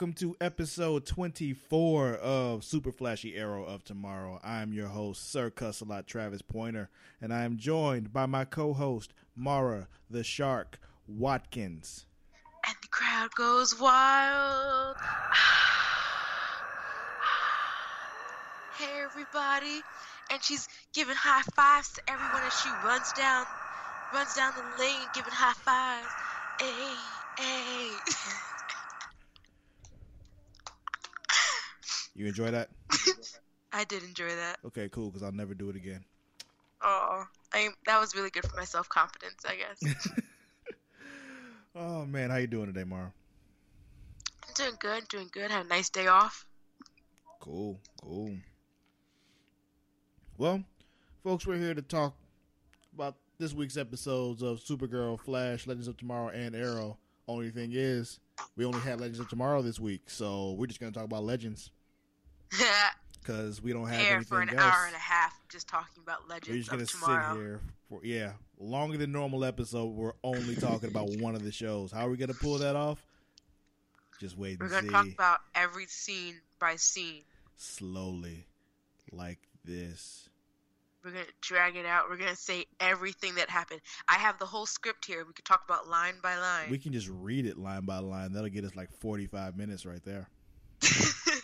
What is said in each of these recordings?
welcome to episode 24 of Super Flashy Arrow of Tomorrow. I'm your host, Sir Cussalott Travis Pointer, and I am joined by my co host, Mara the Shark Watkins. And the crowd goes wild. hey, everybody. And she's giving high fives to everyone as she runs down runs down the lane giving high fives. Hey, hey. You enjoy that? I did enjoy that. Okay, cool, because I'll never do it again. Oh, I that was really good for my self confidence, I guess. oh man, how you doing today, Mara? I'm doing good, doing good. Had a nice day off. Cool, cool. Well, folks, we're here to talk about this week's episodes of Supergirl, Flash, Legends of Tomorrow, and Arrow. Only thing is, we only had Legends of Tomorrow this week, so we're just gonna talk about Legends because we don't have Here for an else. hour and a half, just talking about legends. we're just gonna Tomorrow. sit here for yeah, longer than normal episode. We're only talking about one of the shows. How are we gonna pull that off? Just wait We're gonna see. talk about every scene by scene. Slowly, like this. We're gonna drag it out. We're gonna say everything that happened. I have the whole script here. We could talk about line by line. We can just read it line by line. That'll get us like 45 minutes right there.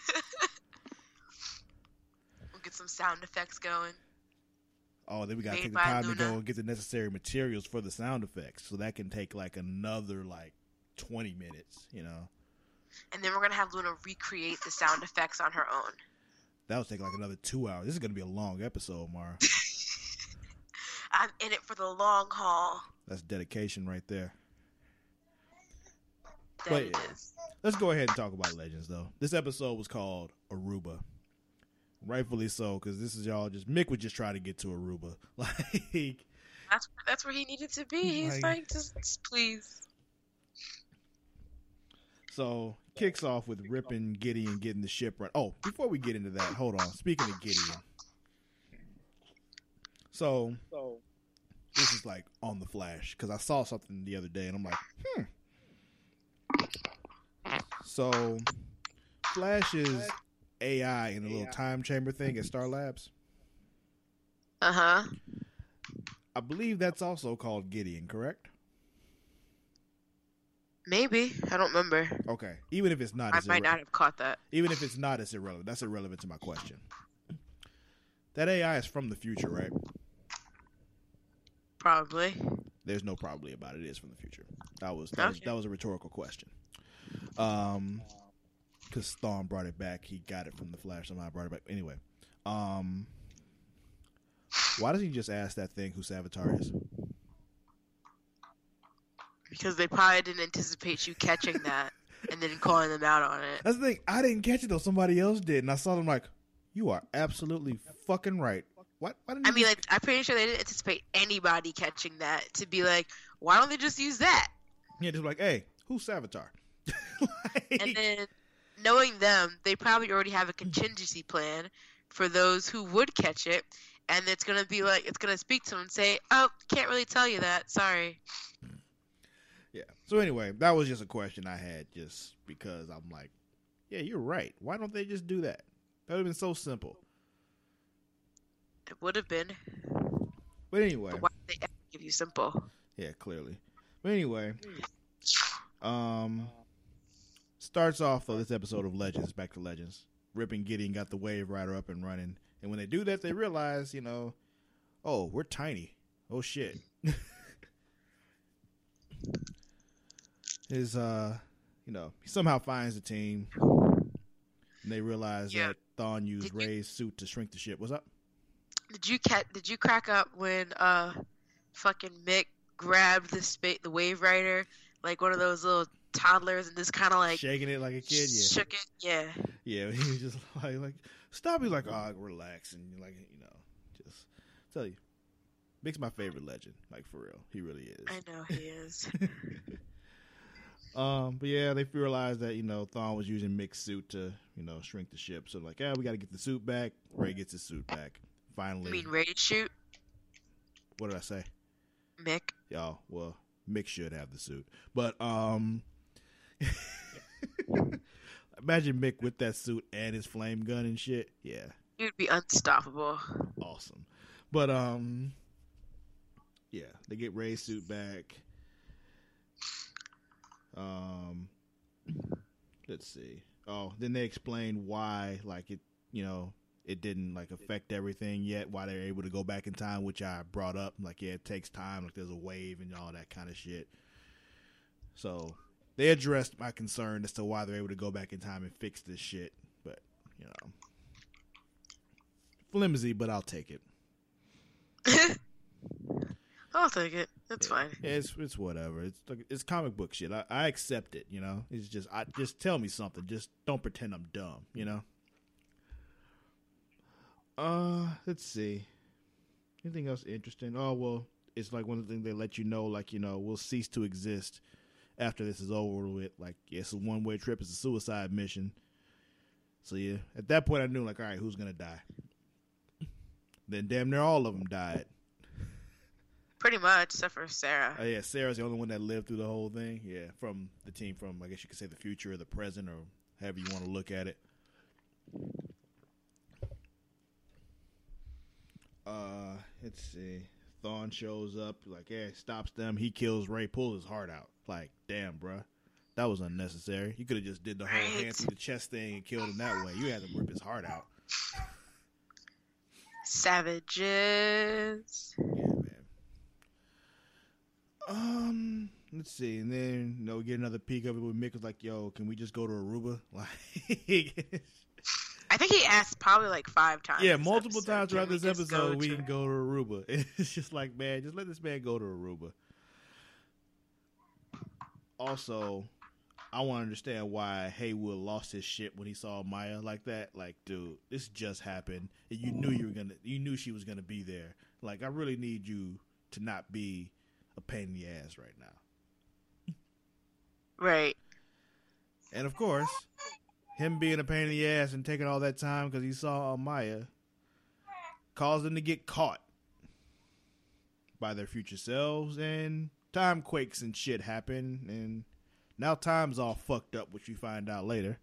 some sound effects going. Oh, then we gotta Made take the time to go and get the necessary materials for the sound effects. So that can take like another like 20 minutes, you know. And then we're gonna have Luna recreate the sound effects on her own. That'll take like another two hours. This is gonna be a long episode, Mara. I'm in it for the long haul. That's dedication right there. That But yeah. Let's go ahead and talk about Legends, though. This episode was called Aruba. Rightfully so, because this is y'all just Mick would just try to get to Aruba. Like, That's that's where he needed to be. He's Like- like, just, just please. so kicks off with ripping Gideon getting the ship right. Oh, before we get into that, hold on. Speaking of Gideon, so, so this is like on the flash because I saw something the other day and I'm like, hmm. So, Flash is AI in a little time chamber thing at Star Labs. Uh huh. I believe that's also called Gideon, correct? Maybe I don't remember. Okay. Even if it's not, I it's might irre- not have caught that. even if it's not, it's irrelevant. That's irrelevant to my question. That AI is from the future, right? Probably. There's no probably about it. It is from the future. That was that, was, that was a rhetorical question. Um, because Thawne brought it back. He got it from the Flash. Somehow brought it back. Anyway, um, why doesn't he just ask that thing who Savitar is? Because they probably didn't anticipate you catching that and then calling them out on it. That's the thing. I didn't catch it though. Somebody else did, and I saw them like, "You are absolutely fucking right." What? Why didn't I mean, just- like, I'm pretty sure they didn't anticipate anybody catching that to be like, why don't they just use that? yeah, just like, "Hey, who's Savitar?" Like- And then, knowing them, they probably already have a contingency plan for those who would catch it. And it's gonna be like, it's gonna speak to them and say, "Oh, can't really tell you that. Sorry." Yeah. So anyway, that was just a question I had, just because I'm like, yeah, you're right. Why don't they just do that? That would have been so simple. It would have been, But anyway, but why did they ever give you simple? yeah, clearly. But anyway, um, starts off though this episode of Legends. Back to Legends. Rip and Gideon got the Waverider up and running, and when they do that, they realize, you know, oh, we're tiny. Oh shit. His uh, you know, he somehow finds the team, and they realize Yeah. that Thawne used Did you- Ray's suit to shrink the ship. What's up? Did you cat? Did you crack up when uh, fucking Mick grabbed the spa- the Waverider like one of those little toddlers and just kind of like Shaking it like a kid, yeah. shook it? Yeah. Yeah, he was just like, like stop. He's like, oh, relax, and you're like, you know, just tell you, Mick's my favorite legend, like for real. He really is. I know he is. Um, but yeah, they realized that you know Thawne was using Mick's suit to you know shrink the ship. So like, yeah, we got to get the suit back. Ray gets his suit back. Finally, mean, rage shoot, what did I say? Mick. Y'all, well, Mick should have the suit, but um, Imagine Mick with that suit and his flame gun and shit. Yeah, You'd be unstoppable. awesome. But um, yeah, they get Ray's suit back. Um, let's see. Oh, then they explain why, like it, you know, it didn't like affect everything yet. Why they're able to go back in time, which I brought up. Like, yeah, it takes time. Like, there's a wave and all that kind of shit. So they addressed my concern as to why they're able to go back in time and fix this shit. But you know, flimsy, but I'll take it. I'll take it. It's Yeah. fine. Yeah, it's it's whatever. It's like- it's comic book shit. I, I accept it. You know, it's just I just tell me something. Just don't pretend I'm dumb. You know. Uh, let's see. Anything else interesting? Oh well, it's like one of the things they let you know, like you know, we'll cease to exist after this is over with. Like, yeah, it's a one way trip. It's a suicide mission. So yeah, at that point I knew like, all right, who's gonna die? Then damn near all of them died. Pretty much, except for Sarah. Oh yeah, Sarah's the only one that lived through the whole thing. Yeah, from the team from I guess you could say the future or the present or however you want to look at it. Uh, let's see. Thawne shows up, like, yeah, stops them. He kills Ray, pulls his heart out. Like, damn, bruh. That was unnecessary. You could have just did the whole hand through the chest thing and killed him that way. You had to rip his heart out. Savages. Yeah, man. Um, let's see, and then you know we get another peek of it with Mick was like, "Yo, can we just go to Aruba?" Like, I think he asked probably like five times. yeah, multiple episode, times throughout we this episode, we to-" can go to Aruba. It's just like, man, just let this man go to Aruba. Also, I want to understand why Heywood lost his shit when he saw Maya like that. Like, dude, this just happened, and you knew you were gonna, you knew she was gonna be there. Like, I really need you to not be a pain in the ass right now. Right. And of course, him being a pain in the ass and taking all that time because he saw Maya caused them to get caught by their future selves, and time quakes and shit happen, and now time's all fucked up, which we find out later.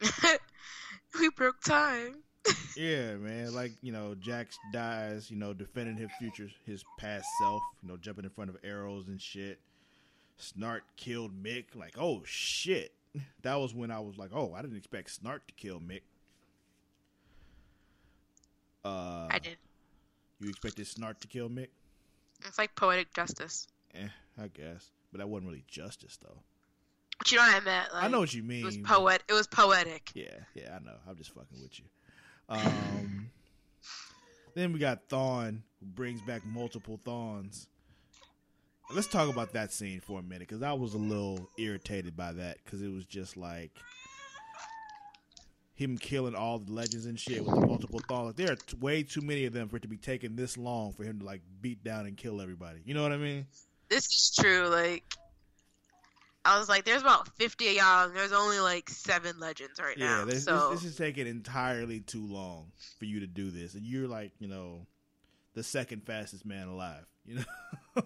we broke time. Yeah, man. Like, you know, Jax dies, you know, defending his future, his past self, you know, jumping in front of arrows and shit. Snart killed Mick. Like, oh, shit. That was when I was like, oh, I didn't expect Snart to kill Mick. Uh, I did. You expected Snart to kill Mick? It's like poetic justice. Eh, I guess. But that wasn't really justice, though. But you know what I meant? Like, I know what you mean. It was poet. It was poetic. Yeah, yeah, I know. I'm just fucking with you. Um, then we got Thawne, who brings back multiple Thawnes. Let's talk about that scene for a minute, because I was a little irritated by that, because it was just like him killing all the legends and shit with the multiple Thawnes. Like, there are t- way too many of them for it to be taking this long for him to like beat down and kill everybody. You know what I mean? This is true. Like, I was like, there's about 50 of y'all, and there's only like seven legends right Yeah, now. this, so this, this is taking entirely too long for you to do this, and you're like, you know, the second fastest man alive. You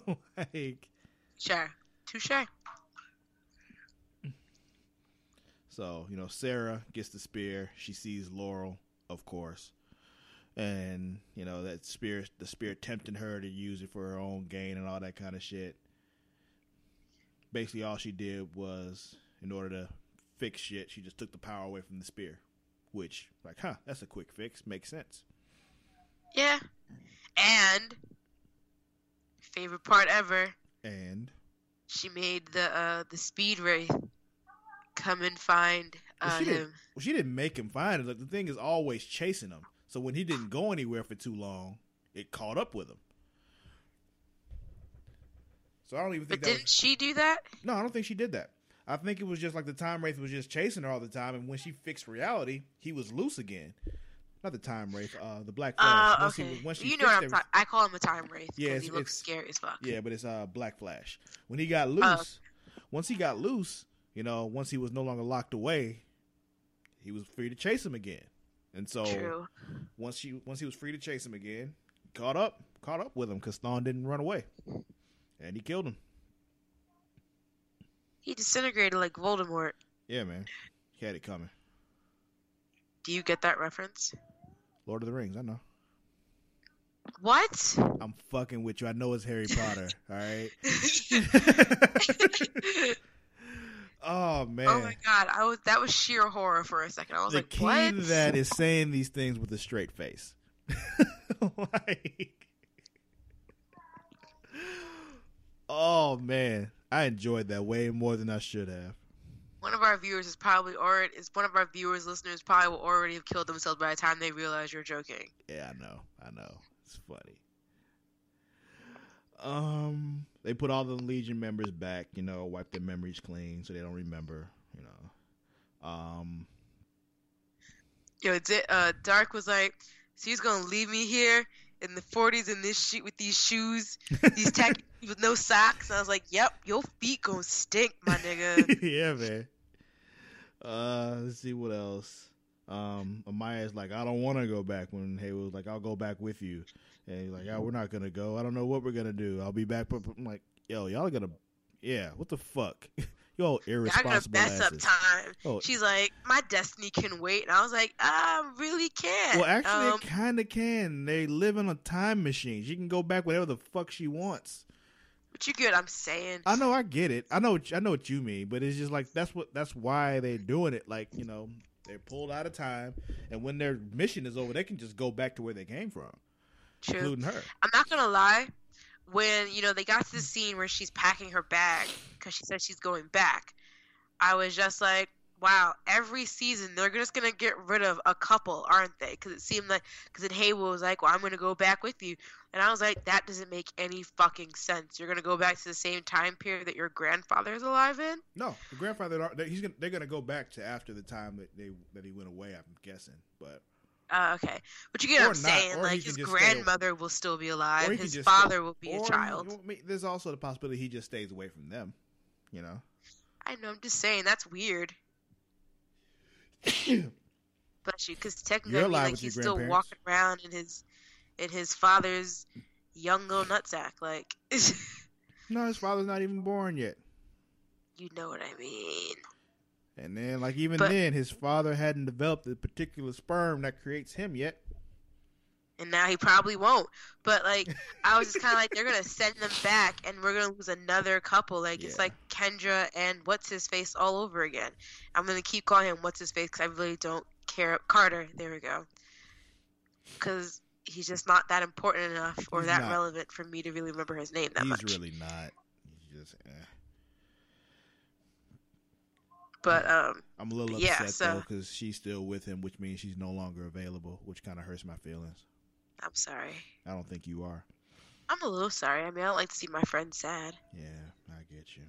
know, like sure, touche. so. You know, Sarah gets the spear. She sees Laurel, of course, and you know that spirit, the spirit tempting her to use it for her own gain and all that kind of shit. Basically, all she did was, in order to fix shit, she just took the power away from the spear. Which, like, huh, that's a quick fix. Makes sense. Yeah, and favorite part ever, And she made the uh the speed wraith come and find Well, uh, she didn't- him. well, she didn't make him find it. Like the thing is always chasing him. So when he didn't go anywhere for too long, it caught up with him. So I don't even But think that. didn't Was, she do that? no, I don't think she did that. I think it was just like the time wraith was just chasing her all the time, and when she fixed reality, he was loose again. Not the time wraith, uh, the black flash. Uh, he okay. once you know what I'm talking. I call him a time wraith because Yeah, he looks it's- scary as fuck. Yeah, but it's uh Black Flash. When he got loose, once he got loose, you know, once he was no longer locked away, he was free to chase him again. And so True. once she once he was free to chase him again, caught up, caught up with him because Thawne didn't run away, and he killed him. He disintegrated like Voldemort. Yeah, man, he had it coming. Do you get that reference? Lord of the Rings, I know. What? I'm fucking with you. I know it's Harry Potter. all right. oh man. Oh my god, I was that was sheer horror for a second. I was the like, key what? that is saying these things with a straight face. like, oh man, I enjoyed that way more than I should have. one of our viewers is probably already is one of our viewers listeners probably will already have killed themselves by the time they realize you're joking. Yeah, I know. I know. It's funny. Um, they put all the Legion members back. You know, wipe their memories clean so they don't remember. You know. Um. Yo, uh, Darhk was like, so he's gonna leave me here in the 40s in this shit with these shoes, these tacky with no socks. And I was like, yep, your feet gonna stink, my nigga. yeah, man. Uh, let's see what else. Um, Amaya's like, I don't want to go back. When Heywood was like, I'll go back with you, and he's like, Oh, we're not gonna go. I don't know what we're gonna do. I'll be back. But I'm like, Yo, y'all are gonna, yeah. What the fuck? Y'all Y'all gonna irresponsible mess up time. Oh. She's like, my destiny can wait, and I was like, I really can't. Well, actually, um, it kind of can. They live in a time machine. She can go back whatever the fuck she wants. but you get what I'm saying. I know, I get it. I know, I know what you mean, but it's just like that's what that's why they're doing it. Like you know, they're pulled out of time, and when their mission is over, they can just go back to where they came from, True. including her. I'm not gonna lie. When you know they got to the scene where she's packing her bag because she said she's going back, I was just like, "Wow!" Every season they're just gonna get rid of a couple, aren't they? Because it seemed like because then Heywood was like, "Well, I'm gonna go back with you," and I was like, "That doesn't make any fucking sense. You're gonna go back to the same time period that your grandfather is alive in." No, the grandfather. He's gonna, they're gonna go back to after the time that they that he went away. I'm guessing, but Uh, okay, but you get what I'm not, saying. Like his grandmother will still be alive. or he can His father stay- will be a child. There's also the possibility he just stays away from them. You know. I know. I'm just saying that's weird. Bless you, because technically, I mean, like he's still walking around in his in his father's young little nutsack. Like, no, his father's not even born yet. you know what I mean? And then, like even But- then, his father hadn't developed the particular sperm that creates him yet. And now he probably won't. But like, I was just kind of like, they're gonna send them back, and we're gonna lose another couple. Like, it's like Kendra and what's his face all over again. I'm gonna keep calling him what's his face because I really don't care. Carter, there we go. Because he's just not that important enough or He's that not. relevant for me to really remember his name that He's much. really not. He's just. Eh. But um, I'm a little Yeah, upset so- though because she's still with him, which means she's no longer available, which kind of hurts my feelings. I'm sorry. I don't think you are. I'm a little sorry. I mean, I don't like to see my friend sad. Yeah, I get you.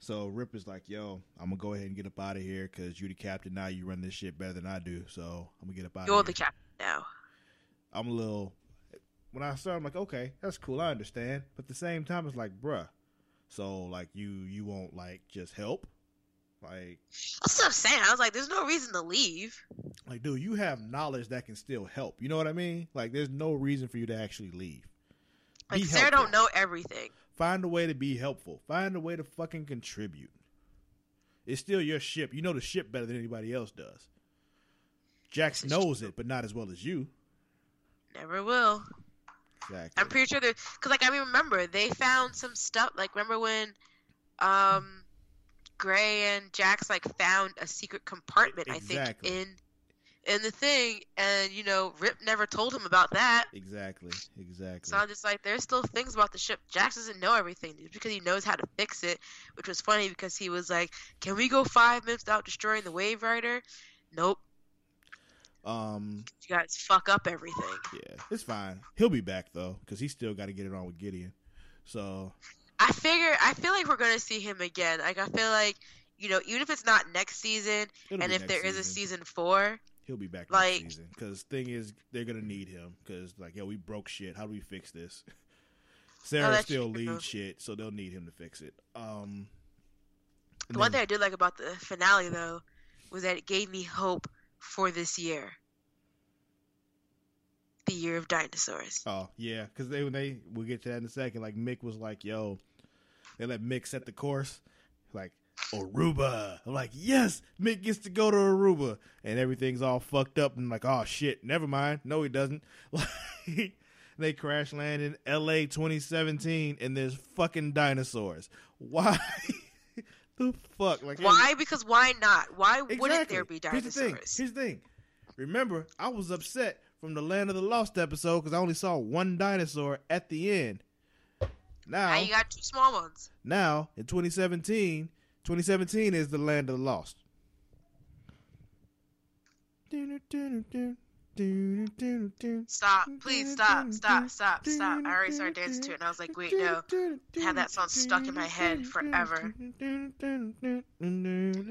So Rip is like, "Yo, I'm gonna go ahead and get up out of here because you the captain now. You run this shit better than I do, so I'm gonna get up out You're the captain now. I'm a little. When I started, I'm like, "Okay, that's cool. I understand," but at the same time, it's like, "Bruh, so like you you won't like just help." Like, That's what I'm saying. I was like, there's no reason to leave. like, dude, you have knowledge that can still help. You know what I mean? Like, there's no reason for you to actually leave. Like, Be Sarah helpful. don't know everything. Find a way to be helpful. Find a way to fucking contribute. It's still your ship. You know the ship better than anybody else does. Jax knows true. it, but not as well as you. Never will. Exactly. I'm pretty sure that because like I mean, remember they found some stuff. Like remember when, um, Gray and Jax like found a secret compartment. Exactly. I think in in the thing, and you know Rip never told him about that. exactly. Exactly. So I'm just like, there's still things about the ship. Jax doesn't know everything just because he knows how to fix it, which was funny because he was like, "Can we go five minutes without destroying the Waverider?" Nope, um. you guys fuck up everything. Yeah, it's fine. He'll be back though, because he's still got to get it on with Gideon. So I figure, I feel like we're gonna see him again. Like I feel like, you know, even if it's not next season, it'll and if there is a season. season four, he'll be back like- next season. Because thing is, they're gonna need him. Because like, yo, we broke shit. How do we fix this? Sarah Oh, still leads shit, so they'll need him to fix it. Um. the one thing I did like about the finale though was that it gave me hope for this year, the year of dinosaurs. Oh yeah, because they when they we'll get to that in a second. Like Mick was like, "Yo," they let Mick set the course. Like Aruba. I'm like, yes, Mick gets to go to Aruba, and everything's all fucked up. And I'm like, oh shit, never mind. No, he doesn't. Like, they crash land in L.A. 2017, and there's fucking dinosaurs. Why? the fuck? Like, Why? Because why not? Why wouldn't there be dinosaurs? Here's the thing. dinosaurs? Here's the thing. Remember, I was upset from the Land of the Lost episode because I only saw one dinosaur at the end. Now, Now you got two small ones. now in 2017, 2017 is the Land of the Lost. Stop. Please stop. Stop. Stop. Stop. I already started dancing to it and I was like, wait, no. I had that song stuck in my head forever. You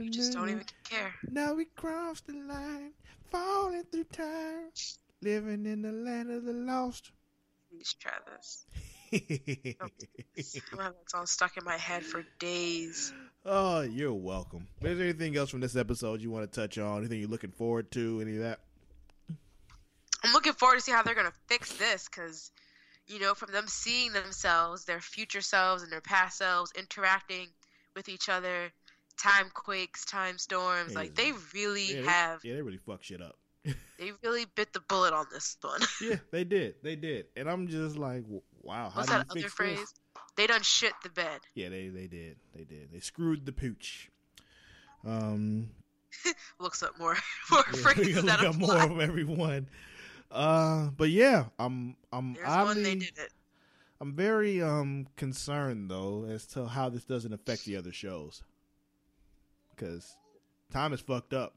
just don't even care. Now we cross the line, falling through time, living in the land of the lost. Please try this. Have that song stuck in my head for days. oh, you're welcome. Is there anything else from this episode you want to touch on? Anything you're looking forward to? Any of that? I'm looking forward to see how they're gonna fix this because, you know, from them seeing themselves, their future selves and their past selves interacting with each other, time quakes, time storms, like they really Yeah, they- have, Yeah, they really fuck shit up. they really bit the bullet on this one. yeah, they did. They did. And I'm just like, wow, how What's do you that other phrase? this? They done shit the bed. Yeah, they they did. They did. They screwed the pooch. Um, Looks up more more yeah, phrases that up more of everyone. Uh, but yeah, I'm I'm There's one oddly, they did it. I'm very um concerned though as to how this doesn't affect the other shows. Because time is fucked up.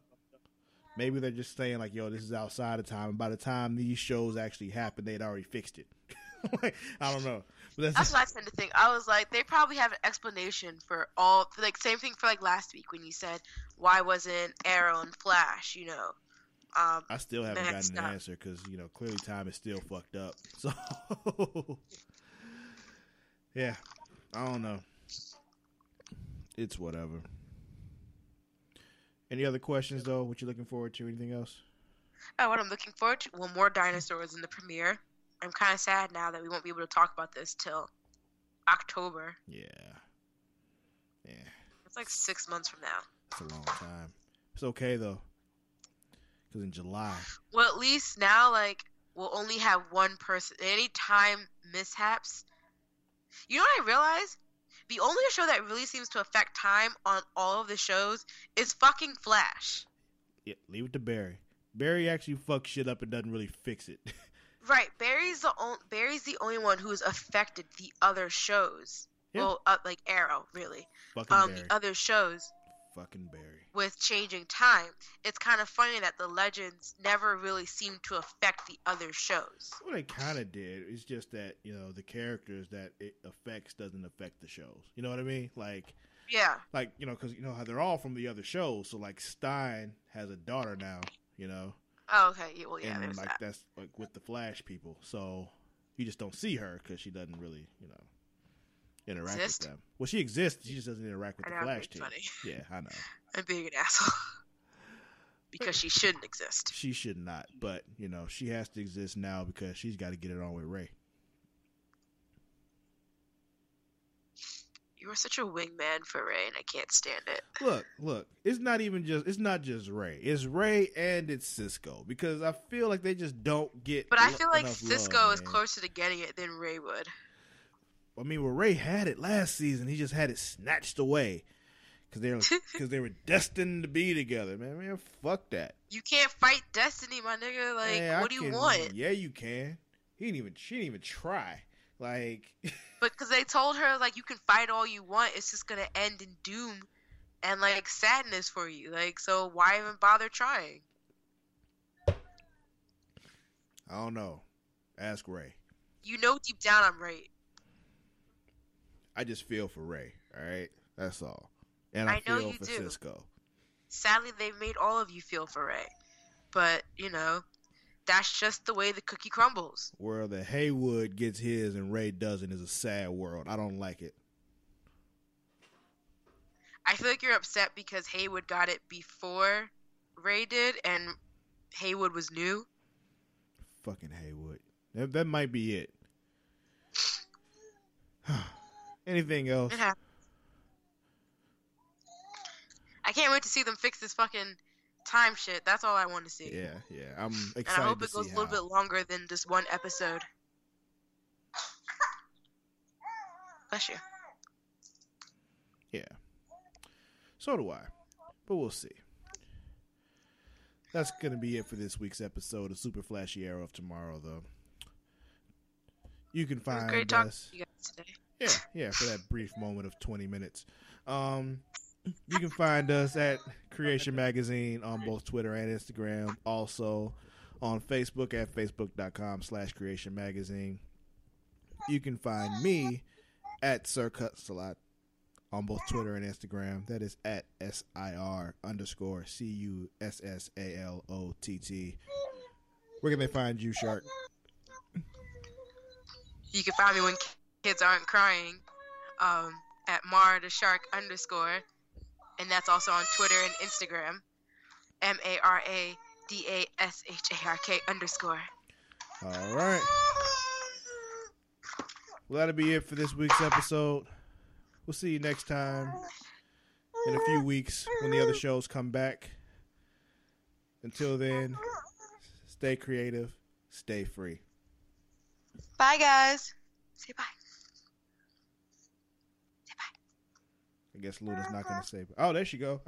Maybe they're just saying like, "Yo, this is outside of time," and by the time these shows actually happen, they'd already fixed it. like, I don't know. But that's, That's what I tend to think. I was like, they probably have an explanation for all, like same thing for like last week when you said why wasn't Arrow and Flash, you know, um, I still haven't gotten an up. answer because you know clearly time is still fucked up. So yeah, I don't know. It's whatever. Any other questions though? What you looking forward to? Anything else? oh, what I'm looking forward to. Well, more dinosaurs in the premiere. I'm kind of sad now that we won't be able to talk about this till October. Yeah, yeah. It's like six months from now. It's a long time. It's okay though, because in July, Well, at least now, like, we'll only have one person. Any time mishaps. You know what I realized? The only show that really seems to affect time on all of the shows is fucking Flash. yeah, leave it to Barry. Barry actually fucks shit up and doesn't really fix it. Right, Barry's the on- Barry's the only one who's affected the other shows. Yeah. Well, uh, like Arrow, really. Fucking Um, Barry. the other shows Fucking Barry. with changing time. It's kind of funny that the legends never really seem to affect the other shows. Well, they kind of did. It's just that you know the characters that it affects doesn't affect the shows. You know what I mean? Like, Yeah. like you know, because you know how they're all from the other shows. So like Stein has a daughter now. You know, Oh, okay. Yeah, well, yeah, and like that. that's like with the Flash people. So you just don't see her because she doesn't really you know interact Exist? with them. Well, she exists. She just doesn't interact with I the know, Flash team. funny. Yeah, I know. I'm being an asshole. because she shouldn't exist. She should not, but you know she has to exist now because she's got to get it on with Ray. You are such a wingman for Ray, and I can't stand it. Look, look, it's not even just it's not just Ray. It's Ray and it's Cisco because I feel like they just don't get But I feel like Cisco love, is man. closer to getting it than Ray would. I mean, well, Ray had it last season. He just had it snatched away because they were because they were destined to be together. Man, man, fuck that. You can't fight destiny, my nigga. Like, I what do you can- want? Yeah, you can. He didn't even she didn't even try. Like, But because they told her like you can fight all you want, it's just gonna end in doom and like sadness for you. Like, so why even bother trying? I don't know. Ask Ray. You know deep down I'm right. I just feel for Ray. All right, that's all. And I, I know feel you for do. Cisco. Sadly, they've made all of you feel for Ray, but you know, that's just the way the cookie crumbles. Where the Heywood gets his and Ray doesn't is a sad world. I don't like it. I feel like you're upset because Heywood got it before Ray did, and Heywood was new. Fucking Heywood. That, that might be it. Anything else? It. I can't wait to see them fix this fucking time shit. That's all I want to see. Yeah, yeah. I'm excited. and I hope it goes a little bit longer than just one episode. Bless you. Yeah. So do I. But we'll see. That's going to be it for this week's episode of Super Flashy Arrow of Tomorrow, though. You can find us. to you guys today. Yeah, yeah, for that brief moment of 20 minutes. Um, you can find us at Creation Magazine on both Twitter and Instagram. Also on Facebook at facebook.com slash Creation Magazine. You can find me at Sir Cussalott on both Twitter and Instagram. That is at S-I-R underscore C-U-S-S-A-L-O-T-T. Where can they find you, Shark? You can find me when kids aren't crying um, at Mara the Shark underscore, and that's also on Twitter and Instagram. M A R A D A S H A R K underscore. All right. Well, that'll be it for this week's episode. We'll see you next time in a few weeks when the other shows come back. Until then, stay creative, stay free. Bye, guys. Say bye. Say bye. I guess Luna's not going to say. Oh, there she go.